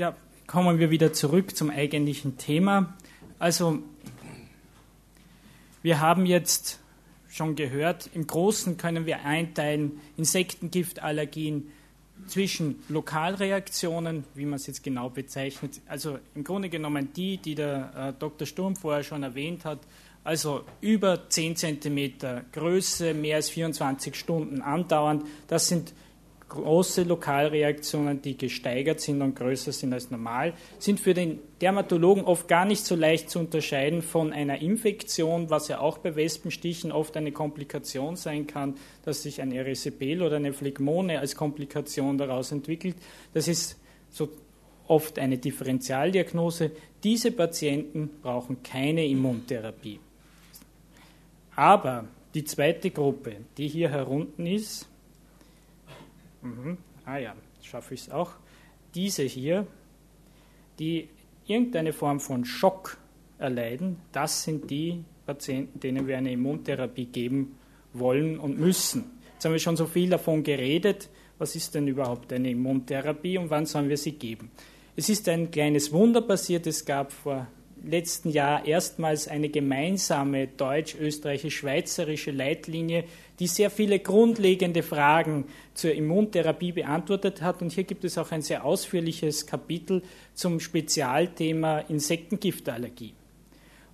Ja, kommen wir wieder zurück zum eigentlichen Thema. Also, wir haben jetzt schon gehört, im Großen können wir einteilen Insektengiftallergien zwischen Lokalreaktionen, wie man es jetzt genau bezeichnet, also im Grunde genommen die, die der äh, Dr. Sturm vorher schon erwähnt hat, also über 10 cm Größe, mehr als 24 Stunden andauernd, das sind große Lokalreaktionen, die gesteigert sind und größer sind als normal, sind für den Dermatologen oft gar nicht so leicht zu unterscheiden von einer Infektion, was ja auch bei Wespenstichen oft eine Komplikation sein kann, dass sich ein Erysipeal oder eine Phlegmone als Komplikation daraus entwickelt. Das ist so oft eine Differentialdiagnose. Diese Patienten brauchen keine Immuntherapie. Aber die zweite Gruppe, die hier herunten ist, Mhm. Ah ja, schaffe ich es auch. Diese hier, die irgendeine Form von Schock erleiden, das sind die Patienten, denen wir eine Immuntherapie geben wollen und müssen. Jetzt haben wir schon so viel davon geredet. Was ist denn überhaupt eine Immuntherapie und wann sollen wir sie geben? Es ist ein kleines Wunder passiert. Es gab vor letzten Jahr erstmals eine gemeinsame deutsch-österreichisch-schweizerische Leitlinie, die sehr viele grundlegende Fragen zur Immuntherapie beantwortet hat. Und hier gibt es auch ein sehr ausführliches Kapitel zum Spezialthema Insektengiftallergie.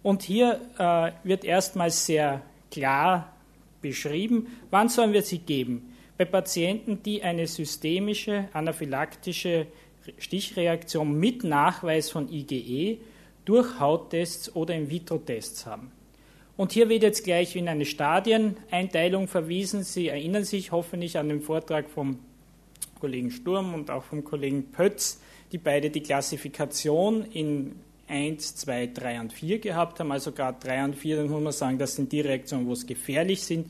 Und hier äh, wird erstmals sehr klar beschrieben, wann sollen wir sie geben. Bei Patienten, die eine systemische anaphylaktische Stichreaktion mit Nachweis von IgE durch Hauttests oder In-vitro-Tests haben. Und hier wird jetzt gleich in eine Stadieneinteilung verwiesen. Sie erinnern sich hoffentlich an den Vortrag vom Kollegen Sturm und auch vom Kollegen Pötz, die beide die Klassifikation in 1, 2, 3 und 4 gehabt haben. Also gerade 3 und 4, dann muss man sagen, das sind die Reaktionen, wo es gefährlich sind.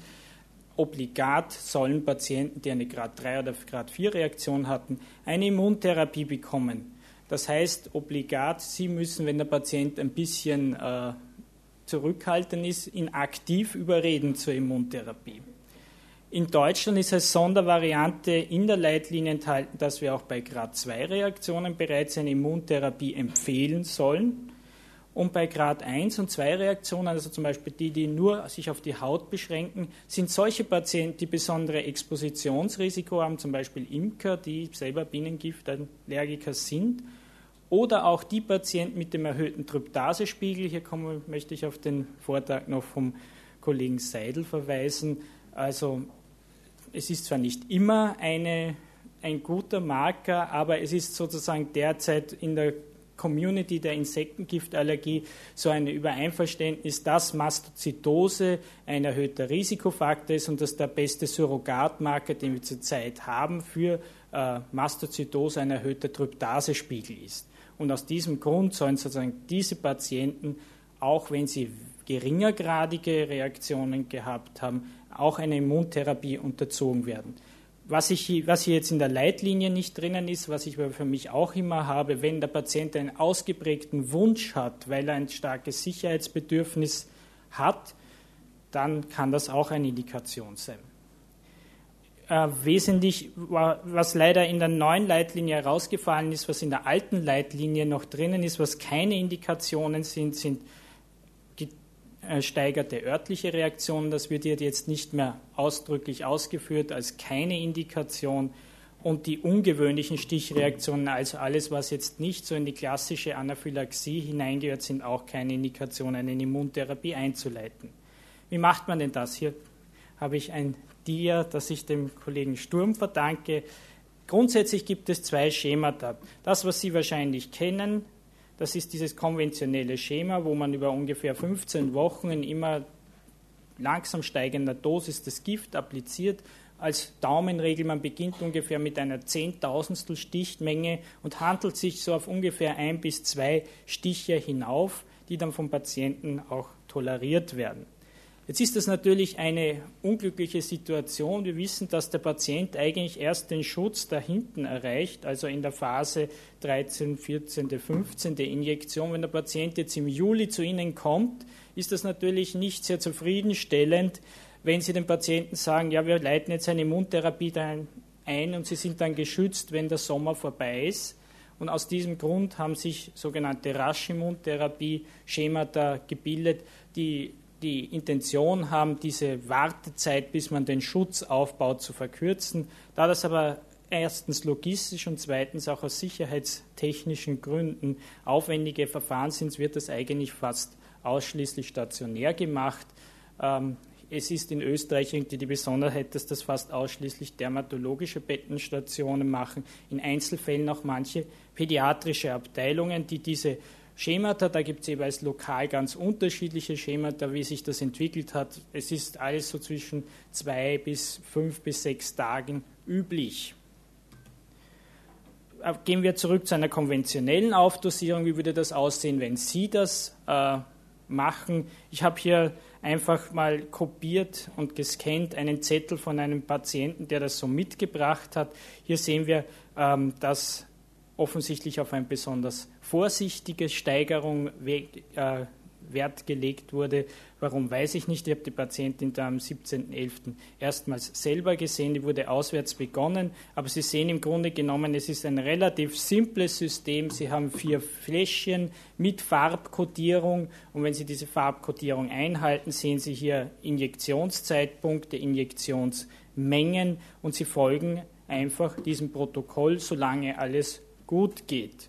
Obligat sollen Patienten, die eine Grad 3 oder Grad 4 Reaktion hatten, eine Immuntherapie bekommen. Das heißt, obligat, Sie müssen, wenn der Patient ein bisschen äh, zurückhaltend ist, ihn aktiv überreden zur Immuntherapie. In Deutschland ist als Sondervariante in der Leitlinie enthalten, dass wir auch bei Grad 2 Reaktionen bereits eine Immuntherapie empfehlen sollen. Und bei Grad 1 und 2 Reaktionen, also zum Beispiel die, die nur sich auf die Haut beschränken, sind solche Patienten, die besondere Expositionsrisiko haben, zum Beispiel Imker, die selber Bienengiftallergiker sind, oder auch die Patienten mit dem erhöhten Tryptasespiegel. Hier komme, möchte ich auf den Vortrag noch vom Kollegen Seidel verweisen. Also es ist zwar nicht immer eine, ein guter Marker, aber es ist sozusagen derzeit in der Community der Insektengiftallergie so ein Übereinverständnis, dass Mastozytose ein erhöhter Risikofaktor ist und dass der beste Surrogatmarker, den wir zurzeit haben für äh, Mastozytose, ein erhöhter Tryptasespiegel ist. Und aus diesem Grund sollen sozusagen diese Patienten, auch wenn sie geringergradige Reaktionen gehabt haben, auch einer Immuntherapie unterzogen werden. Was, ich, was hier jetzt in der Leitlinie nicht drinnen ist, was ich für mich auch immer habe, wenn der Patient einen ausgeprägten Wunsch hat, weil er ein starkes Sicherheitsbedürfnis hat, dann kann das auch eine Indikation sein äh, wesentlich, was leider in der neuen Leitlinie herausgefallen ist, was in der alten Leitlinie noch drinnen ist, was keine Indikationen sind, sind gesteigerte äh, örtliche Reaktionen. Das wird jetzt nicht mehr ausdrücklich ausgeführt als keine Indikation. Und die ungewöhnlichen Stichreaktionen, also alles, was jetzt nicht so in die klassische Anaphylaxie hineingehört, sind auch keine Indikation, eine Immuntherapie einzuleiten. Wie macht man denn das? Hier habe ich ein Dia, das ich dem Kollegen Sturm verdanke. Grundsätzlich gibt es zwei Schemata. Das, was Sie wahrscheinlich kennen, das ist dieses konventionelle Schema, wo man über ungefähr 15 Wochen in immer langsam steigender Dosis das Gift appliziert. Als Daumenregel, man beginnt ungefähr mit einer Zehntausendstel Stichmenge und handelt sich so auf ungefähr ein bis zwei Stiche hinauf, die dann vom Patienten auch toleriert werden. Jetzt ist das natürlich eine unglückliche Situation. Wir wissen, dass der Patient eigentlich erst den Schutz da hinten erreicht, also in der Phase 13, 14, 15 Injektion. Wenn der Patient jetzt im Juli zu Ihnen kommt, ist das natürlich nicht sehr zufriedenstellend, wenn Sie dem Patienten sagen, ja, wir leiten jetzt eine Immuntherapie ein und Sie sind dann geschützt, wenn der Sommer vorbei ist Und aus diesem Grund haben sich sogenannte Raschimmuntherapie-Schemata gebildet, die die Intention haben, diese Wartezeit, bis man den Schutz aufbaut, zu verkürzen. Da das aber erstens logistisch und zweitens auch aus sicherheitstechnischen Gründen aufwendige Verfahren sind, wird das eigentlich fast ausschließlich stationär gemacht. Ähm, es ist in Österreich irgendwie die Besonderheit, dass das fast ausschließlich dermatologische Bettenstationen machen, in Einzelfällen auch manche pädiatrische Abteilungen, die diese Schemata, da gibt es jeweils lokal ganz unterschiedliche Schemata, wie sich das entwickelt hat. Es ist alles so zwischen zwei bis fünf bis sechs Tagen üblich. Äh, gehen wir zurück zu einer konventionellen Aufdosierung. Wie würde das aussehen, wenn Sie das äh, machen? Ich habe hier einfach mal kopiert und gescannt einen Zettel von einem Patienten, der das so mitgebracht hat. Hier sehen wir, ähm, dass offensichtlich auf eine besonders vorsichtige Steigerung äh, Wert gelegt wurde. Warum weiß ich nicht. Ich habe die Patientin da am 17.11. erstmals selber gesehen. Die wurde auswärts begonnen. Aber Sie sehen im Grunde genommen, es ist ein relativ simples System. Sie haben vier Fläschchen mit Farbkodierung. Und wenn Sie diese Farbkodierung einhalten, sehen Sie hier Injektionszeitpunkte, Injektionsmengen und Sie folgen einfach diesem Protokoll, solange alles gut geht.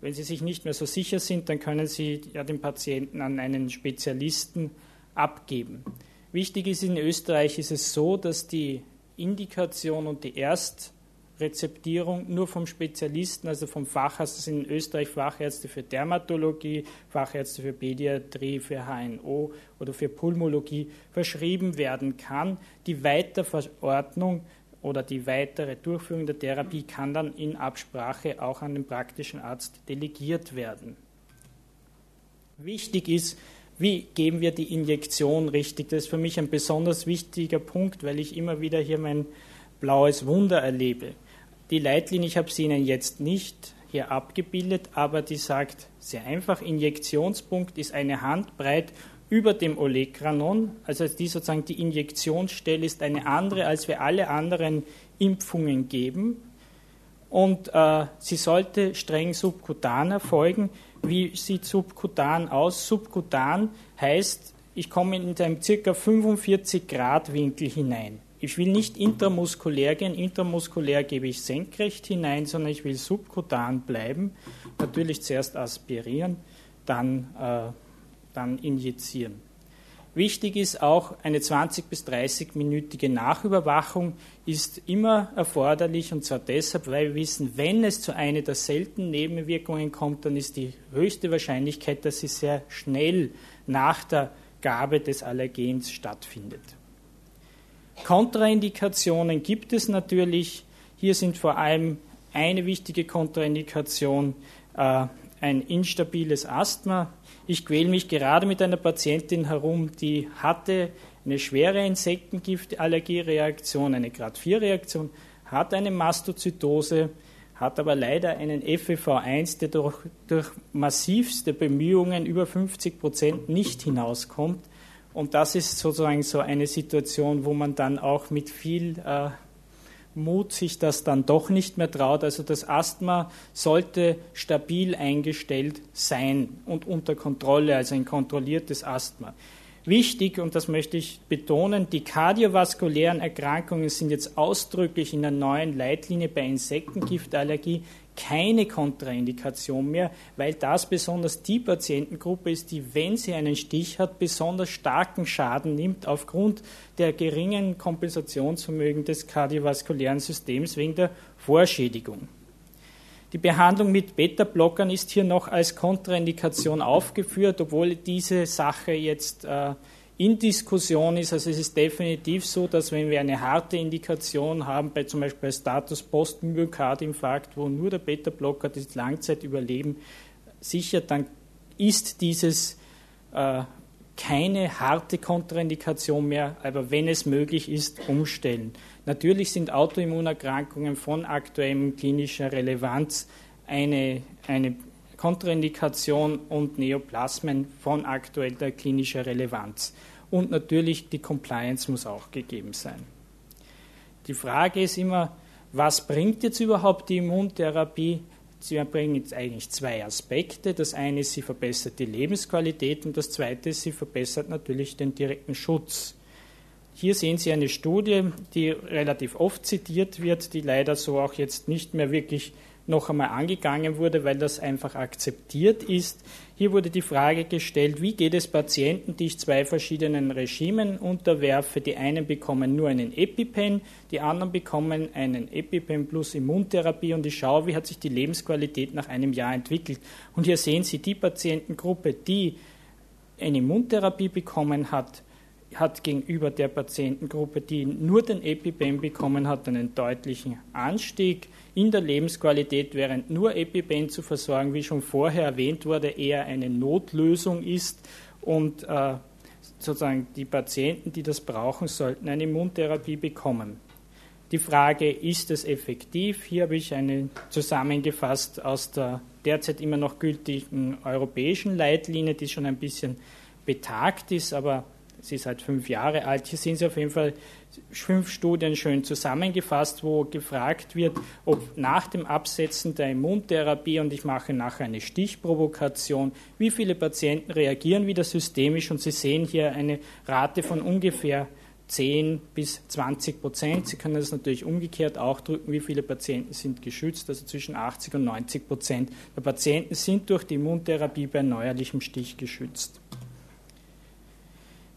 Wenn Sie sich nicht mehr so sicher sind, dann können Sie ja den Patienten an einen Spezialisten abgeben. Wichtig ist, in Österreich ist es so, dass die Indikation und die Erstrezeptierung nur vom Spezialisten, also vom Facharzt, das sind in Österreich Fachärzte für Dermatologie, Fachärzte für Pädiatrie, für HNO oder für Pulmologie verschrieben werden kann. Die Weiterverordnung oder die weitere Durchführung der Therapie kann dann in Absprache auch an den praktischen Arzt delegiert werden. Wichtig ist, wie geben wir die Injektion richtig? Das ist für mich ein besonders wichtiger Punkt, weil ich immer wieder hier mein blaues Wunder erlebe. Die Leitlinie, ich habe sie Ihnen jetzt nicht hier abgebildet, aber die sagt sehr einfach, Injektionspunkt ist eine Handbreit über dem Olekranon, also die sozusagen die Injektionsstelle ist eine andere, als wir alle anderen Impfungen geben. Und äh, sie sollte streng subkutan erfolgen. Wie sieht subkutan aus? Subkutan heißt, ich komme in einem ca. 45 Grad Winkel hinein. Ich will nicht intramuskulär gehen, intramuskulär gebe ich senkrecht hinein, sondern ich will subkutan bleiben. Natürlich zuerst aspirieren, dann äh, dann injizieren. Wichtig ist auch, eine 20- bis 30-minütige Nachüberwachung ist immer erforderlich und zwar deshalb, weil wir wissen, wenn es zu einer der seltenen Nebenwirkungen kommt, dann ist die höchste Wahrscheinlichkeit, dass sie sehr schnell nach der Gabe des Allergens stattfindet. Kontraindikationen gibt es natürlich. Hier sind vor allem eine wichtige Kontraindikation äh, ein instabiles Asthma. Ich quäle mich gerade mit einer Patientin herum, die hatte eine schwere Insektengiftallergiereaktion, eine Grad-4-Reaktion, hat eine Mastozytose, hat aber leider einen FEV1, der durch, durch massivste Bemühungen über 50 Prozent nicht hinauskommt. Und das ist sozusagen so eine Situation, wo man dann auch mit viel äh, Mut sich das dann doch nicht mehr traut. Also das Asthma sollte stabil eingestellt sein und unter Kontrolle, also ein kontrolliertes Asthma. Wichtig, und das möchte ich betonen, die kardiovaskulären Erkrankungen sind jetzt ausdrücklich in der neuen Leitlinie bei Insektengiftallergie keine Kontraindikation mehr, weil das besonders die Patientengruppe ist, die, wenn sie einen Stich hat, besonders starken Schaden nimmt aufgrund der geringen Kompensationsvermögen des kardiovaskulären Systems wegen der Vorschädigung. Die Behandlung mit Beta-Blockern ist hier noch als Kontraindikation aufgeführt, obwohl diese Sache jetzt äh, in Diskussion ist. Also es ist definitiv so, dass wenn wir eine harte Indikation haben, bei zum Beispiel Status Postmyokardinfarkt, wo nur der Beta-Blocker das Langzeitüberleben sichert, dann ist dieses äh, keine harte Kontraindikation mehr, aber wenn es möglich ist, umstellen. Natürlich sind Autoimmunerkrankungen von aktuellem klinischer Relevanz eine, eine Kontraindikation und Neoplasmen von aktueller klinischer Relevanz. Und natürlich die Compliance muss auch gegeben sein. Die Frage ist immer, was bringt jetzt überhaupt die Immuntherapie? Sie erbringen jetzt eigentlich zwei Aspekte. Das eine ist, sie verbessert die Lebensqualität und das zweite ist, sie verbessert natürlich den direkten Schutz. Hier sehen Sie eine Studie, die relativ oft zitiert wird, die leider so auch jetzt nicht mehr wirklich noch einmal angegangen wurde, weil das einfach akzeptiert ist. Hier wurde die Frage gestellt, wie geht es Patienten, die ich zwei verschiedenen Regimen unterwerfe? Die einen bekommen nur einen EpiPen, die anderen bekommen einen EpiPen plus Immuntherapie und ich schaue, wie hat sich die Lebensqualität nach einem Jahr entwickelt. Und hier sehen Sie die Patientengruppe, die eine Immuntherapie bekommen hat, hat gegenüber der Patientengruppe, die nur den EpiPen bekommen hat, einen deutlichen Anstieg in der Lebensqualität, während nur EpiPen zu versorgen, wie schon vorher erwähnt wurde, eher eine Notlösung ist und äh, sozusagen die Patienten, die das brauchen, sollten eine Immuntherapie bekommen. Die Frage, ist es effektiv? Hier habe ich eine zusammengefasst aus der derzeit immer noch gültigen europäischen Leitlinie, die schon ein bisschen betagt ist, aber sie ist halt fünf Jahre alt. Hier sind Sie auf jeden Fall fünf Studien schön zusammengefasst, wo gefragt wird, ob nach dem Absetzen der Immuntherapie, und ich mache nachher eine Stichprovokation, wie viele Patienten reagieren wieder systemisch. Und Sie sehen hier eine Rate von ungefähr 10 bis 20 Prozent. Sie können das natürlich umgekehrt auch drücken, wie viele Patienten sind geschützt. Also zwischen 80 und 90 Prozent der Patienten sind durch die Immuntherapie bei neuerlichem Stich geschützt.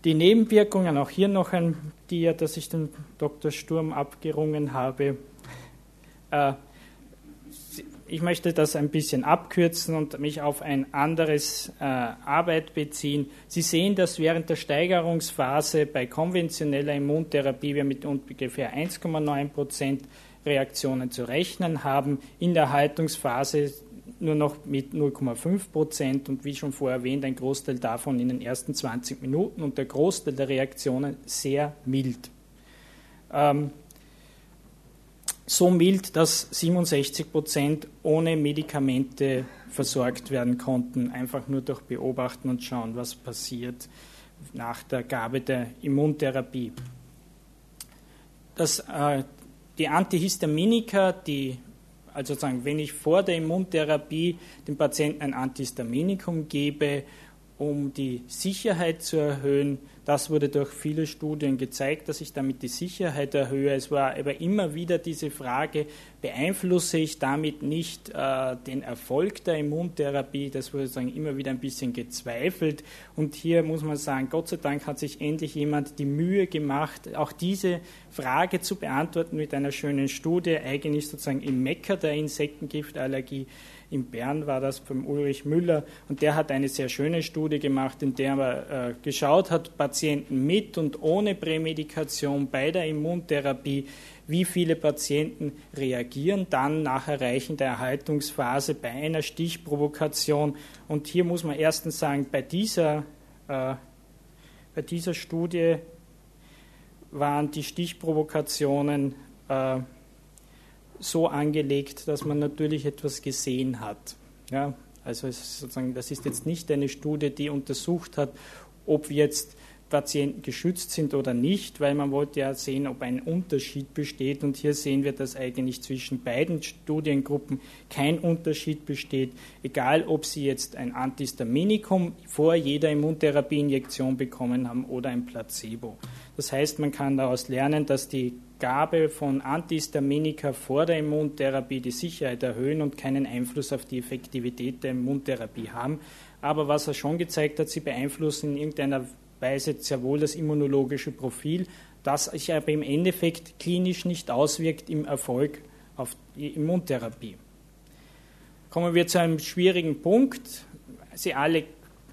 Die Nebenwirkungen, auch hier noch ein Dia, das ich dem Dr. Sturm abgerungen habe. Äh, ich möchte das ein bisschen abkürzen und mich auf ein anderes äh, Arbeit beziehen. Sie sehen, dass während der Steigerungsphase bei konventioneller Immuntherapie wir mit ungefähr 1,9 Prozent Reaktionen zu rechnen haben. In der Haltungsphase nur noch mit 0,5 Prozent und wie schon vorher erwähnt, ein Großteil davon in den ersten 20 Minuten und der Großteil der Reaktionen sehr mild. Ähm, so mild, dass 67 Prozent ohne Medikamente versorgt werden konnten, einfach nur durch Beobachten und schauen, was passiert nach der Gabe der Immuntherapie. Das, äh, die Antihistaminika, die also sagen, wenn ich vor der Immuntherapie dem Patienten ein Antihistaminikum gebe, um die Sicherheit zu erhöhen, das wurde durch viele Studien gezeigt, dass ich damit die Sicherheit erhöhe. Es war aber immer wieder diese Frage, beeinflusse ich damit nicht äh, den Erfolg der Immuntherapie? Das wurde sagen, immer wieder ein bisschen gezweifelt. Und hier muss man sagen, Gott sei Dank hat sich endlich jemand die Mühe gemacht, auch diese Frage zu beantworten mit einer schönen Studie, eigentlich sozusagen im Mecker der Insektengiftallergie in Bern war das vom Ulrich Müller und der hat eine sehr schöne Studie gemacht, in der er äh, geschaut hat, Patienten mit und ohne Prämedikation bei der Immuntherapie, wie viele Patienten reagieren dann nach Erreichen der Erhaltungsphase bei einer Stichprovokation. Und hier muss man erstens sagen, bei dieser, äh, bei dieser Studie waren die Stichprovokationen äh, so angelegt, dass man natürlich etwas gesehen hat. Ja, also sozusagen, das ist jetzt nicht eine Studie, die untersucht hat, ob jetzt Patienten geschützt sind oder nicht, weil man wollte ja sehen, ob ein Unterschied besteht. Und hier sehen wir, dass eigentlich zwischen beiden Studiengruppen kein Unterschied besteht, egal ob sie jetzt ein Antihistaminikum vor jeder Immuntherapieinjektion bekommen haben oder ein Placebo. Das heißt, man kann daraus lernen, dass die Gabe von Antihistaminika vor der Immuntherapie die Sicherheit erhöhen und keinen Einfluss auf die Effektivität der Immuntherapie haben. Aber was er schon gezeigt hat, sie beeinflussen in irgendeiner Weise sehr wohl das immunologische Profil, das sich aber im Endeffekt klinisch nicht auswirkt im Erfolg auf die Immuntherapie. Kommen wir zu einem schwierigen Punkt. Sie alle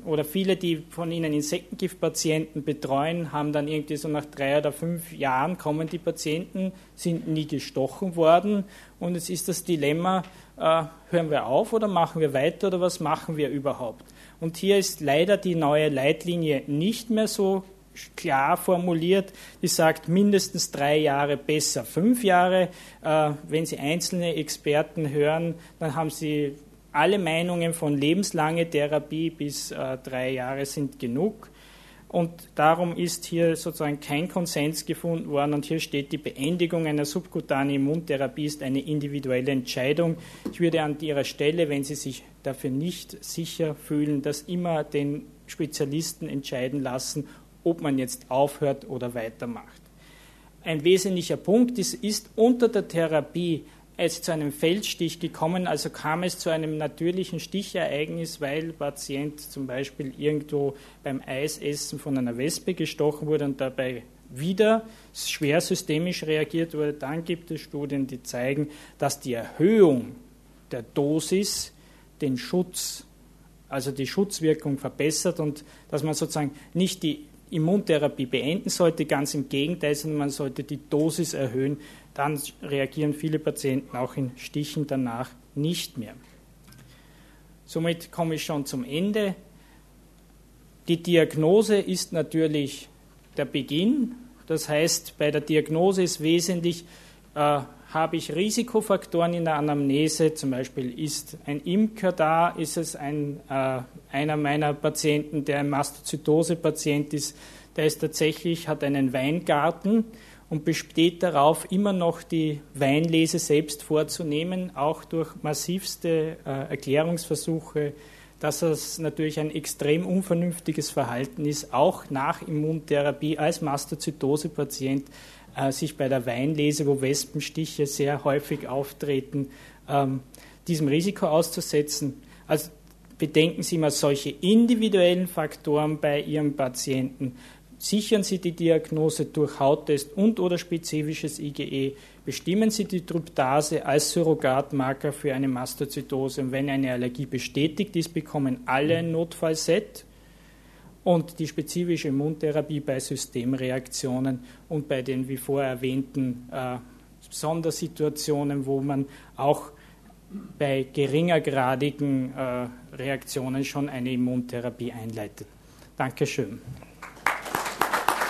oder viele, die von Ihnen Insektengiftpatienten betreuen, haben dann irgendwie so nach drei oder fünf Jahren kommen die Patienten, sind nie gestochen worden und es ist das Dilemma, äh, hören wir auf oder machen wir weiter oder was machen wir überhaupt? Und hier ist leider die neue Leitlinie nicht mehr so klar formuliert, die sagt mindestens drei Jahre, besser fünf Jahre. Äh, wenn Sie einzelne Experten hören, dann haben Sie alle Meinungen von lebenslange Therapie bis äh, drei Jahre sind genug. Und darum ist hier sozusagen kein Konsens gefunden worden. Und hier steht, die Beendigung einer subkutanen Immuntherapie ist eine individuelle Entscheidung. Ich würde an Ihrer Stelle, wenn Sie sich dafür nicht sicher fühlen, das immer den Spezialisten entscheiden lassen, ob man jetzt aufhört oder weitermacht. Ein wesentlicher Punkt ist, ist unter der Therapie es zu einem Feldstich gekommen, also kam es zu einem natürlichen Stichereignis, weil Patient zum Beispiel irgendwo beim Eisessen von einer Wespe gestochen wurde und dabei wieder schwer systemisch reagiert wurde, dann gibt es Studien, die zeigen, dass die Erhöhung der Dosis den Schutz, also die Schutzwirkung verbessert und dass man sozusagen nicht die Immuntherapie beenden sollte, ganz im Gegenteil, sondern man sollte die Dosis erhöhen, dann reagieren viele Patienten auch in Stichen danach nicht mehr. Somit komme ich schon zum Ende. Die Diagnose ist natürlich der Beginn. Das heißt, bei der Diagnose ist wesentlich, äh, habe ich Risikofaktoren in der Anamnese, zum Beispiel ist ein Imker da, ist es ein, äh, einer meiner Patienten, der ein Mastozytose-Patient ist, der ist tatsächlich, hat einen Weingarten und besteht darauf, immer noch die Weinlese selbst vorzunehmen, auch durch massivste äh, Erklärungsversuche, dass es natürlich ein extrem unvernünftiges Verhalten ist, auch nach Immuntherapie als Mastozytose-Patient äh, sich bei der Weinlese, wo Wespenstiche sehr häufig auftreten, ähm, diesem Risiko auszusetzen. Also bedenken Sie mal solche individuellen Faktoren bei Ihrem Patienten Sichern Sie die Diagnose durch Hauttest und oder spezifisches IgE. Bestimmen Sie die Tryptase als Surrogatmarker für eine Mastozytose. Und wenn eine Allergie bestätigt ist, bekommen alle ein Notfallset und die spezifische Immuntherapie bei Systemreaktionen und bei den wie vorher erwähnten äh, Sondersituationen, wo man auch bei geringergradigen äh, Reaktionen schon eine Immuntherapie einleitet. Dankeschön.